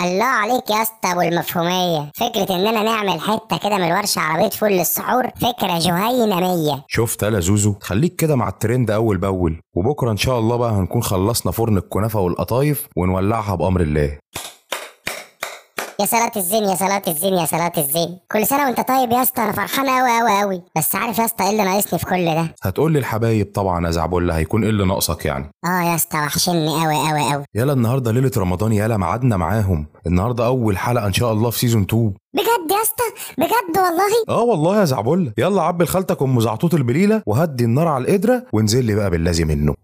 الله عليك يا اسطى أبو المفهومية. فكرة اننا نعمل حتة كده من الورشه عربية فول للسحور فكرة جهينة مية. شفت يا زوزو؟ خليك كده مع الترند أول بأول وبكرة إن شاء الله بقى هنكون خلصنا فرن الكنافة والقطايف ونولعها بأمر الله. يا صلاة الزين يا صلاة الزين يا صلاة الزين. كل سنة وانت طيب يا اسطى أنا فرحان قوي قوي قوي بس عارف يا اسطى إيه اللي ناقصني في كل ده؟ هتقول لي الحبايب طبعا يا زعبله هيكون إيه اللي ناقصك يعني؟ آه يا اسطى وحشني قوي قوي قوي يلا النهارده ليلة رمضان يلا ميعادنا معاهم. النهارده أول حلقة إن شاء الله في season 2 بجد يا اسطى؟ بجد والله؟ آه والله يا زعبله يلا عبي لخالتك ام زعطوط البليلة وهدي النار على القدره وانزل لي بقى باللازم منه.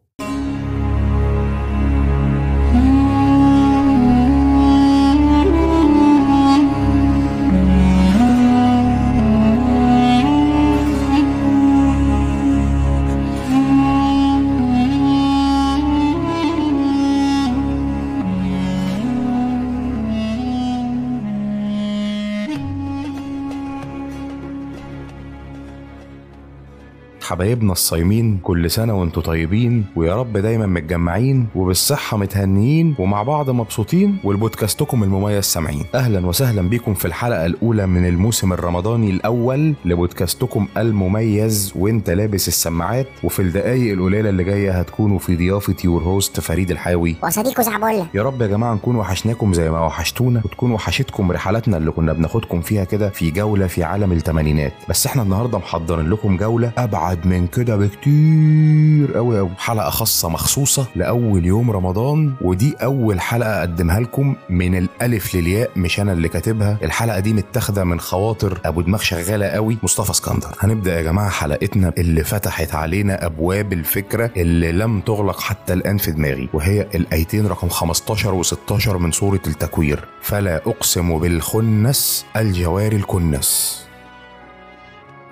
حبايبنا الصايمين كل سنة وانتوا طيبين ويا رب دايما متجمعين وبالصحة متهنيين ومع بعض مبسوطين والبودكاستكم المميز سامعين. أهلا وسهلا بيكم في الحلقة الأولى من الموسم الرمضاني الأول لبودكاستكم المميز وانت لابس السماعات وفي الدقايق القليلة اللي جاية هتكونوا في ضيافة your host فريد الحاوي وصديقه زعبولة يا رب يا جماعة نكون وحشناكم زي ما وحشتونا وتكون وحشتكم رحلاتنا اللي كنا بناخدكم فيها كده في جولة في عالم التمانينات. بس إحنا النهاردة محضرين لكم جولة أبعد من كده بكتير أوي أوي حلقة خاصة مخصوصة لأول يوم رمضان ودي أول حلقة أقدمها لكم من الألف للياء مش أنا اللي كاتبها. الحلقة دي متاخدة من خواطر أبو دماغ شغالة قوي مصطفى اسكندر. هنبدأ يا جماعة حلقتنا اللي فتحت علينا أبواب الفكرة اللي لم تغلق حتى الآن في دماغي وهي الآيتين رقم 15 و16 من سورة التكوير. فلا أقسم بالخنس الجوار الكنس.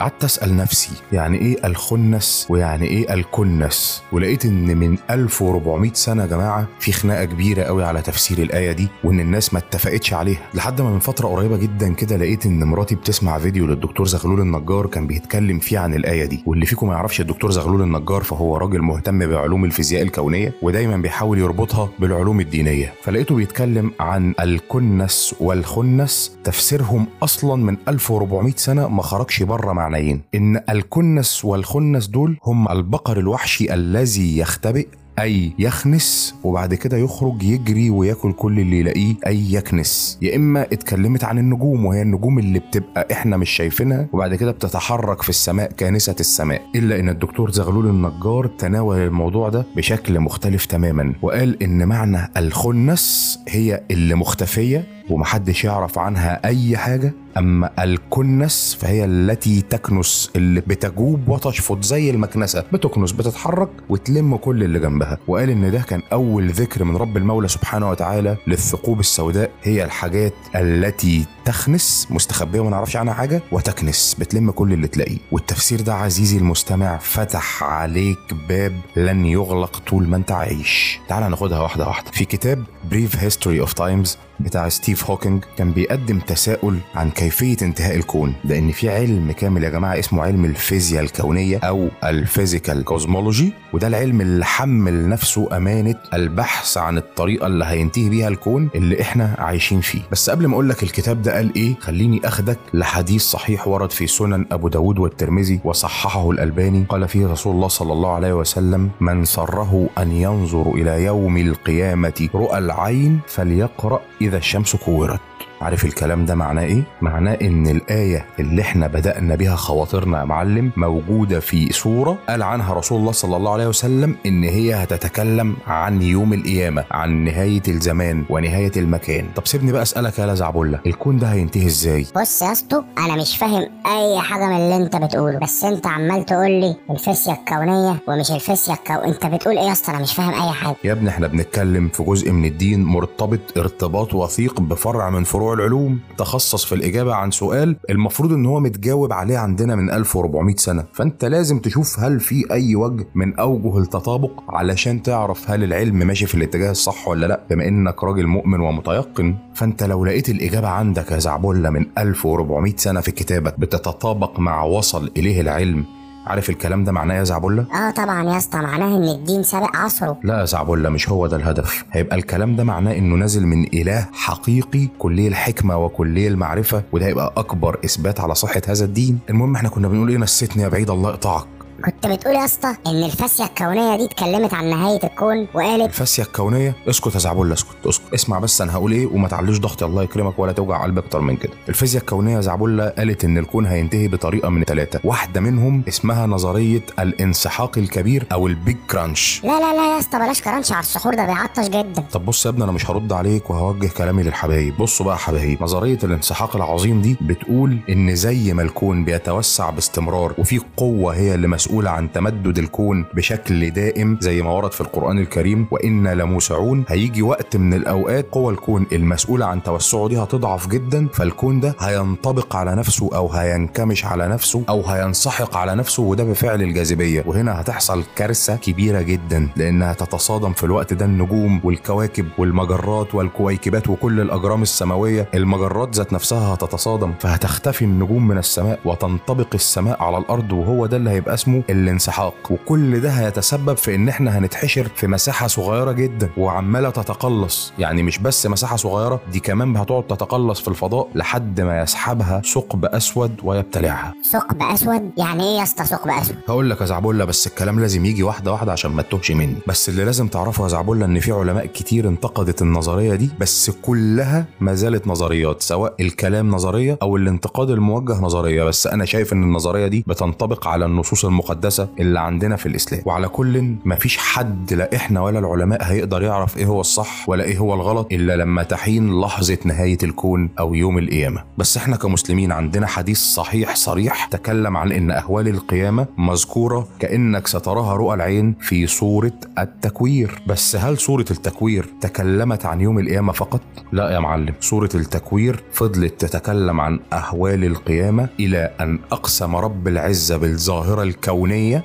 قعدت أسأل نفسي يعني إيه الخنس ويعني إيه الكنس؟ ولقيت إن من 1400 سنة يا جماعة في خناقة كبيرة قوي على تفسير الآية دي وإن الناس ما اتفقتش عليها. لحد ما من فترة قريبة جدا كده لقيت إن مراتي بتسمع فيديو للدكتور زغلول النجار كان بيتكلم فيه عن الآية دي. واللي فيكم ما يعرفش الدكتور زغلول النجار فهو راجل مهتم بعلوم الفيزياء الكونية ودايما بيحاول يربطها بالعلوم الدينية. فلقيته بيتكلم عن الكنس والخنس. تفسيرهم أصلا من 1400 سنة ما خرجش بره معنيين إن الكنس والخنس دول هم البقر الوحشي الذي يختبئ أي يخنس وبعد كده يخرج يجري وياكل كل اللي يلاقيه أي يكنس. يا إما اتكلمت عن النجوم وهي النجوم اللي بتبقى إحنا مش شايفينها وبعد كده بتتحرك في السماء كانسة السماء. إلا إن الدكتور زغلول النجار تناول الموضوع ده بشكل مختلف تماما وقال إن معنى الخنس هي اللي مختفية ومحدش يعرف عنها أي حاجة أما الكنس فهي التي تكنس اللي بتجوب وتشفط زي المكنسة. بتكنس بتتحرك وتلم كل اللي جنبها. وقال إن ده كان أول ذكر من رب المولى سبحانه وتعالى للثقوب السوداء. هي الحاجات التي تخنس مستخبية وما نعرفش عنها حاجة وتكنس بتلم كل اللي تلاقيه. والتفسير ده عزيزي المستمع فتح عليك باب لن يغلق طول ما أنت عايش. تعال ناخدها واحدة واحدة. في كتاب Brief History of Time بتاع ستيف هوكينج كان بيقدم تساؤل عن كيفية انتهاء الكون لأن في علم كامل يا جماعة اسمه علم الفيزياء الكونية أو ال physical cosmology وده العلم اللي حمل نفسه أمانة البحث عن الطريقة اللي هينتهي بيها الكون اللي إحنا عايشين فيه. بس قبل ما أقول لك الكتاب ده قال إيه خليني أخدك لحديث صحيح ورد في سنن أبو داود والترمذي وصححه الألباني. قال فيه رسول الله صلى الله عليه وسلم من سره أن ينظر إلى يوم القيامة رؤى العين فليقرأ إذا الشمس كورت. عارف الكلام ده معناه إيه؟ معناه إن الآية اللي إحنا بدأنا بها خواطرنا يا معلم موجودة في سورة قال عنها رسول الله صلى الله عليه وسلم إن هي هتتكلم عن يوم القيامة عن نهاية الزمان ونهاية المكان طب سيبني بقى أسألك يا زعبولة الكون ده هينتهي إزاي؟ بص يا اسطى أنا مش فاهم أي حاجة من اللي أنت بتقوله بس أنت عمال تقول لي الفيزياء الكونية ومش الفيزياء الكو أنت بتقول إيه يا اسطى أنا مش فاهم أي حاجة يا ابني إحنا بنتكلم في جزء من الدين مرتبط ارتباط وثيق بفرع من فروع العلوم تخصص في الإجابة عن سؤال المفروض إن هو متجاوب عليه عندنا من 1400 سنة. فأنت لازم تشوف هل في أي وجه من أوجه التطابق علشان تعرف هل العلم ماشي في الاتجاه الصح ولا لأ. بما إنك راجل مؤمن ومتيقن فأنت لو لقيت الإجابة عندك يا زعبولة من 1400 سنة في كتابك بتتطابق مع وصل إليه العلم عارف الكلام ده معناه يا زعبله آه طبعا يا اسطى معناه إن الدين سابق عصره. لا يا زعبله مش هو ده الهدف. هيبقى الكلام ده معناه إنه نازل من إله حقيقي كلي الحكمة وكلي المعرفة وده هيبقى أكبر إثبات على صحة هذا الدين. المهم إحنا كنا بنقول إيه نسيتني يا بعيد الله يقطعك. كنت بتقول يا اسطى إن الفسية الكونية دي اتكلمت عن نهاية الكون وقالت الفسية الكونية؟ اسكت يا زعبله اسكت اسكت. اسمع بس أنا هقول إيه وما تعليش ضغطي الله يكرمك ولا توجع قلبي أكتر من كده. الفيزياء الكونية يا زعبله قالت إن الكون هينتهي بطريقة من ثلاثة واحدة منهم اسمها نظرية الانسحاق الكبير أو ال Big Crunch. لا لا لا يا اسطى بلاش crunch على السحور ده بيعطش جدا. طب بص يا ابني أنا مش هرد عليك وهوجه كلامي للحبايب. بصوا بقى يا حبايب نظرية الانسحاق العظيم دي بتقول إن زي ما الكون بيتوسع باستمرار وفي قوة هي اللي مسؤولة عن تمدد الكون بشكل دائم زي ما ورد في القرآن الكريم وإنا لموسعون. هيجي وقت من الأوقات قوى الكون المسؤولة عن توسعه دي هتضعف جدا فالكون ده هينطبق على نفسه أو هينكمش على نفسه أو هينسحق على نفسه وده بفعل الجاذبية. وهنا هتحصل كارثة كبيرة جدا لأنها تتصادم في الوقت ده النجوم والكواكب والمجرات والكويكبات وكل الأجرام السماوية. المجرات ذات نفسها هتتصادم فهتختفي النجوم من السماء وتنطبق السماء على الأرض وهو ده اللي هيبقى اسمه الانسحاق. وكل ده هيتسبب في إن إحنا هنتحشر في مساحة صغيرة جدا وعمالة تتقلص. يعني مش بس مساحة صغيرة دي كمان هتقعد تتقلص في الفضاء لحد ما يسحبها ثقب أسود ويبتلعها. ثقب أسود؟ يعني إيه يا اسطى ثقب أسود؟ هقول لك يا زعبولة بس الكلام لازم يجي واحدة واحدة عشان ما تتوهش مني. بس اللي لازم تعرفه يا زعبولة إن في علماء كتير انتقدت النظرية دي بس كلها ما زالت نظريات سواء الكلام نظرية أو الانتقاد الموجه نظرية. بس أنا شايف إن النظرية دي بتنطبق على النصوص المقدسة اللي عندنا في الإسلام. وعلى كل مفيش حد لا إحنا ولا العلماء هيقدر يعرف إيه هو الصح ولا إيه هو الغلط إلا لما تحين لحظة نهاية الكون أو يوم القيامة. بس إحنا كمسلمين عندنا حديث صحيح صريح تكلم عن إن أهوال القيامة مذكورة كإنك ستراها رؤى العين في سورة التكوير. بس هل سورة التكوير تكلمت عن يوم القيامة فقط؟ لا يا معلم. سورة التكوير فضلت تتكلم عن أهوال القيامة إلى أن أقسم رب العزة بالظاهرة الكونية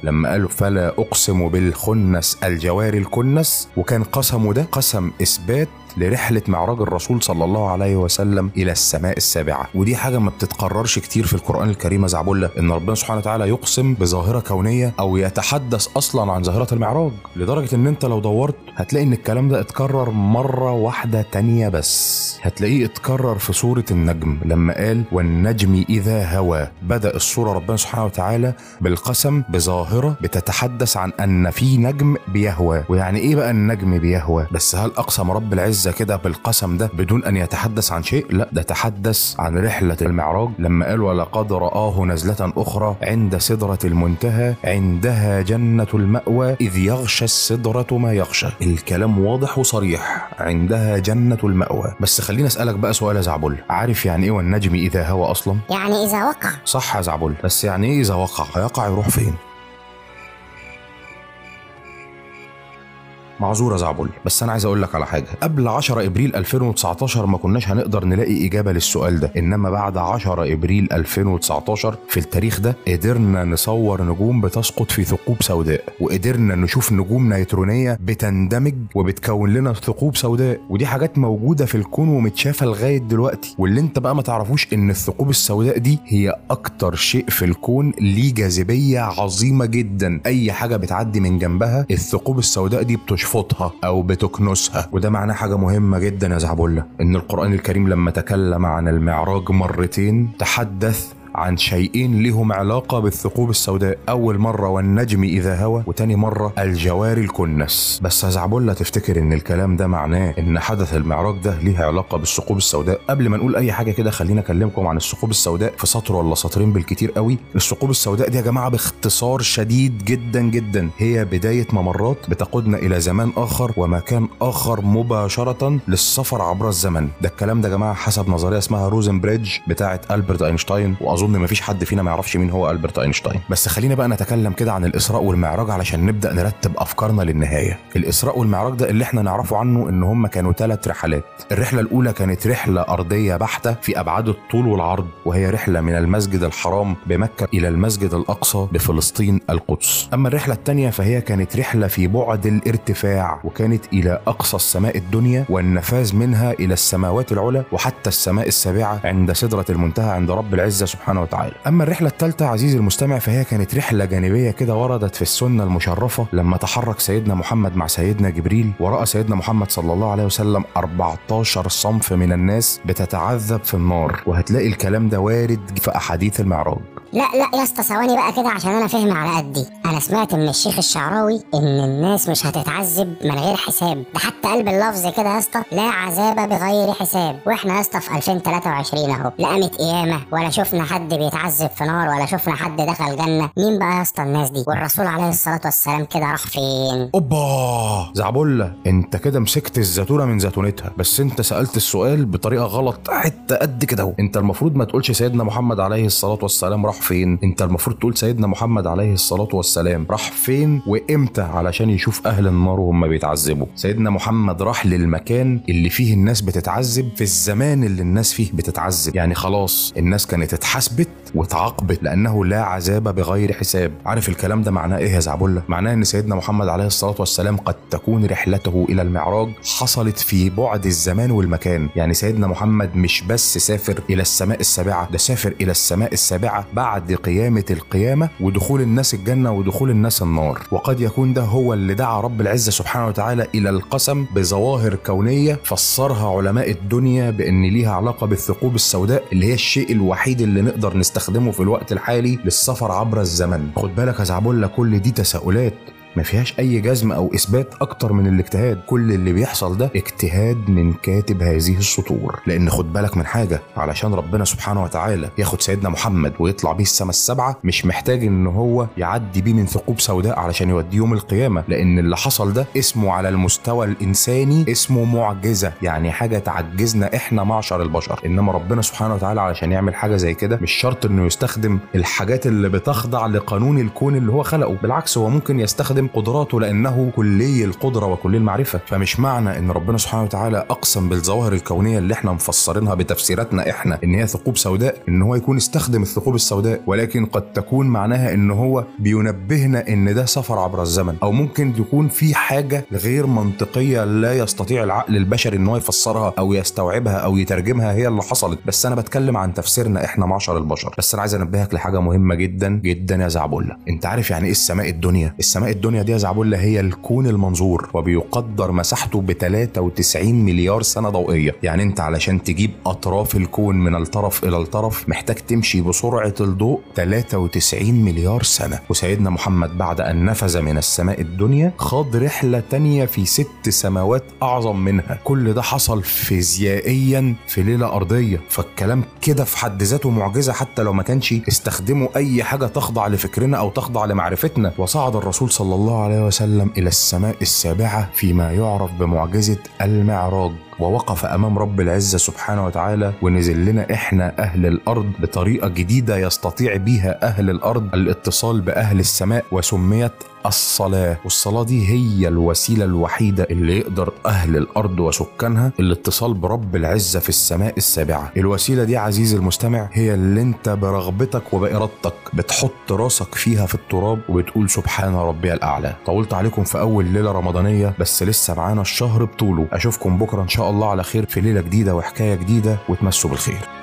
لما قالوا فلا أقسم بالخنس الجوار الكنس وكان قسمه ده قسم إثبات لرحلة معراج الرسول صلى الله عليه وسلم إلى السماء السابعة. ودي حاجة ما بتتكررش كتير في القرآن الكريم زعبولة إن ربنا سبحانه وتعالى يقسم بظاهرة كونية أو يتحدث أصلا عن ظاهرة المعراج لدرجة إن أنت لو دورت هتلاقي إن الكلام ده اتكرر مرة واحدة تانية بس. هتلاقيه اتكرر في سورة النجم لما قال والنجم إذا هوى بدأ السورة ربنا سبحانه وتعالى بالقسم بظاهرة بتتحدث عن أن في نجم بيهوى. ويعني إيه بقى النجم بيهوى؟ بس هل أقسم رب العزة كده بالقسم ده بدون أن يتحدث عن شيء. لا ده تحدث عن رحلة المعراج. لما قال ولقد رآه نزلة أخرى عند سدرة المنتهى عندها جنة المأوى إذ يغشى السدرة ما يغشى. الكلام واضح وصريح. عندها جنة المأوى. بس خليني أسألك بقى سؤال يا زعبل. عارف يعني إيه والنجم إذا هوى أصلا؟ يعني إذا وقع. صح يا زعبل. بس يعني إيه إذا وقع؟ هيقع يروح فين؟ معذور يا زعبل. بس أنا عايز أقول لك على حاجة. قبل 10 إبريل 2019 ما كناش هنقدر نلاقي إجابة للسؤال ده. إنما بعد 10 إبريل 2019 في التاريخ ده قدرنا نصور نجوم بتسقط في ثقوب سوداء. وقدرنا نشوف نجوم نيترونية بتندمج وبتكون لنا ثقوب سوداء. ودي حاجات موجودة في الكون ومتشافة لغاية دلوقتي. واللي أنت بقى ما تعرفوش إن الثقوب السوداء دي هي أكتر شيء في الكون ليه جاذبية عظيمة جدا. أي حاجة بتعدي من جنبها الثقوب السوداء دي بتشفطها أو بتكنسها. وده معناه حاجة مهمة جدا يا زعبله إن القرآن الكريم لما تكلم عن المعراج مرتين تحدث عن شيئين لهم علاقة بالثقوب السوداء. أول مرة والنجم إذا هوى وتاني مرة الجوار الكنس. بس زعبولة تفتكر إن الكلام ده معناه إن حدث المعراج ده ليه علاقة بالثقوب السوداء؟ قبل ما نقول أي حاجة كده خلينا أكلمكم عن الثقوب السوداء في سطر ولا سطرين بالكتير قوي. الثقوب السوداء دي يا جماعة باختصار شديد جدا جدا. هي بداية ممرات بتقودنا إلى زمان آخر ومكان آخر مباشرة للسفر عبر الزمن. ده الكلام ده يا جماعة حسب نظرية اسمها Rosen bridge بتاعة ألبرت أينشتاين وأظن مفيش حد فينا ما يعرفش مين هو ألبرت أينشتاين. بس خلينا بقى نتكلم كده عن الإسراء والمعراج علشان نبدأ نرتب أفكارنا للنهاية. الإسراء والمعراج ده اللي إحنا نعرفه عنه إن هم كانوا ثلاث رحلات. الرحلة الأولى كانت رحلة أرضية بحتة في أبعاد الطول والعرض وهي رحلة من المسجد الحرام بمكة إلى المسجد الأقصى بفلسطين القدس. أما الرحلة الثانية فهي كانت رحلة في بعد الارتفاع وكانت إلى أقصى السماء الدنيا والنفاذ منها إلى السماوات العلى وحتى السماء السابعة عند سدرة المنتهى عند رب العزة سبحانه سبحانه وتعالى. أما الرحلة الثالثه عزيزي المستمع فهي كانت رحلة جانبية كده وردت في السنة المشرفة لما تحرك سيدنا محمد مع سيدنا جبريل وراى سيدنا محمد صلى الله عليه وسلم 14 صنف من الناس بتتعذب في النار. وهتلاقي الكلام ده وارد في أحاديث المعراج. لا لا يا اسطى ثواني بقى كده عشان أنا فاهم على قدي. أنا سمعت من الشيخ الشعراوي إن الناس مش هتتعذب من غير حساب. ده حتى قلب اللفظ كده يا اسطى لا عذاب بغير حساب. وإحنا يا اسطى في 2023 أهو لا قامت قيامة ولا شفنا حد بيتعذب في نار ولا شفنا حد دخل جنة. مين بقى يا اسطى الناس دي؟ والرسول عليه الصلاة والسلام كده راح فين؟ أوبا! زعبله أنت كده مسكت الزتونة من زتونتها. بس أنت سألت السؤال بطريقة غلط حتة قد كده أنت المفروض ما تقولش سيدنا محمد عليه الصلاة والسلام راح فين؟ انت المفروض تقول سيدنا محمد عليه الصلاة والسلام راح فين وامتى علشان يشوف أهل النار وهم بيتعذبوا؟ سيدنا محمد راح للمكان اللي فيه الناس بتتعذب في الزمان اللي الناس فيه بتتعذب. يعني خلاص الناس كانت اتحاسبت واتعاقبت لأنه لا عذاب بغير حساب. عارف الكلام ده معناه إيه يا زعبله معناه إن سيدنا محمد عليه الصلاة والسلام قد تكون رحلته إلى المعراج حصلت في بعد الزمان والمكان. يعني سيدنا محمد مش بس سافر إلى السماء السابعة ده سافر إلى السماء السابعة بعد قيامة القيامة ودخول الناس الجنة ودخول الناس النار. وقد يكون ده هو اللي دعا رب العزة سبحانه وتعالى إلى القسم بظواهر كونية فسرها علماء الدنيا بأن ليها علاقة بالثقوب السوداء اللي هي الشيء الوحيد اللي نقدر نستخدمه في الوقت الحالي للسفر عبر الزمن. خد بالك يا زعبله كل دي تساؤلات. ما فيهاش أي جزم أو إثبات أكتر من الاجتهاد. كل اللي بيحصل ده اجتهاد من كاتب هذه السطور. لأن خد بالك من حاجة علشان ربنا سبحانه وتعالى ياخد سيدنا محمد ويطلع بيه السماء السبعة مش محتاج إن هو يعدي بيه من ثقوب سوداء علشان يوديه يوم القيامة. لأن اللي حصل ده اسمه على المستوى الإنساني اسمه معجزة. يعني حاجة تعجزنا إحنا معشر البشر. إنما ربنا سبحانه وتعالى علشان يعمل حاجة زي كده مش شرط إنه يستخدم الحاجات اللي بتخضع لقانون الكون اللي هو خلقه. بالعكس هو ممكن يستخدم قدراته لأنه كلي القدرة وكلي المعرفة. فمش معنى إن ربنا سبحانه وتعالى أقسم بالظواهر الكونية اللي إحنا مفسرينها بتفسيراتنا إحنا إن هي ثقوب سوداء إن هو يكون استخدم الثقوب السوداء ولكن قد تكون معناها إن هو بينبهنا إن ده سفر عبر الزمن. أو ممكن تكون في حاجة غير منطقية لا يستطيع العقل البشري إن هو يفسرها أو يستوعبها أو يترجمها هي اللي حصلت. بس أنا بتكلم عن تفسيرنا إحنا معشر البشر. بس أنا عايز أنبهك لحاجة مهمة جدا جدا يا زعبله أنت عارف يعني إيه السماء الدنيا؟ السماء الدنيا دي يا زعبله هي الكون المنظور وبيقدر مساحته ب 93 مليار سنة ضوئية. يعني انت علشان تجيب أطراف الكون من الطرف إلى الطرف محتاج تمشي بسرعة الضوء 93 مليار سنة. وسيدنا محمد بعد أن نفذ من السماء الدنيا خاض رحلة تانية في ست سماوات أعظم منها. كل ده حصل فيزيائيا في ليلة أرضية. فالكلام كده في حد ذاته معجزة حتى لو ما كانش استخدموا أي حاجة تخضع لفكرنا أو تخضع لمعرفتنا. وصعد الرسول صلى الله عليه وسلم إلى السماء السابعة فيما يعرف بمعجزة المعراج. ووقف أمام رب العزة سبحانه وتعالى ونزل لنا إحنا أهل الأرض بطريقة جديدة يستطيع بيها أهل الأرض الاتصال بأهل السماء وسميت الصلاة. والصلاة دي هي الوسيلة الوحيدة اللي يقدر أهل الأرض وسكانها الاتصال برب العزة في السماء السابعة. الوسيلة دي عزيزي المستمع هي اللي أنت برغبتك وبإرادتك بتحط راسك فيها في التراب وبتقول سبحان ربي الأعلى. طولت عليكم في أول ليلة رمضانية بس لسه معانا الشهر بطوله. أشوفكم بكرة إن شاء الله على خير في ليلة جديدة وحكاية جديدة وتمسوا بالخير.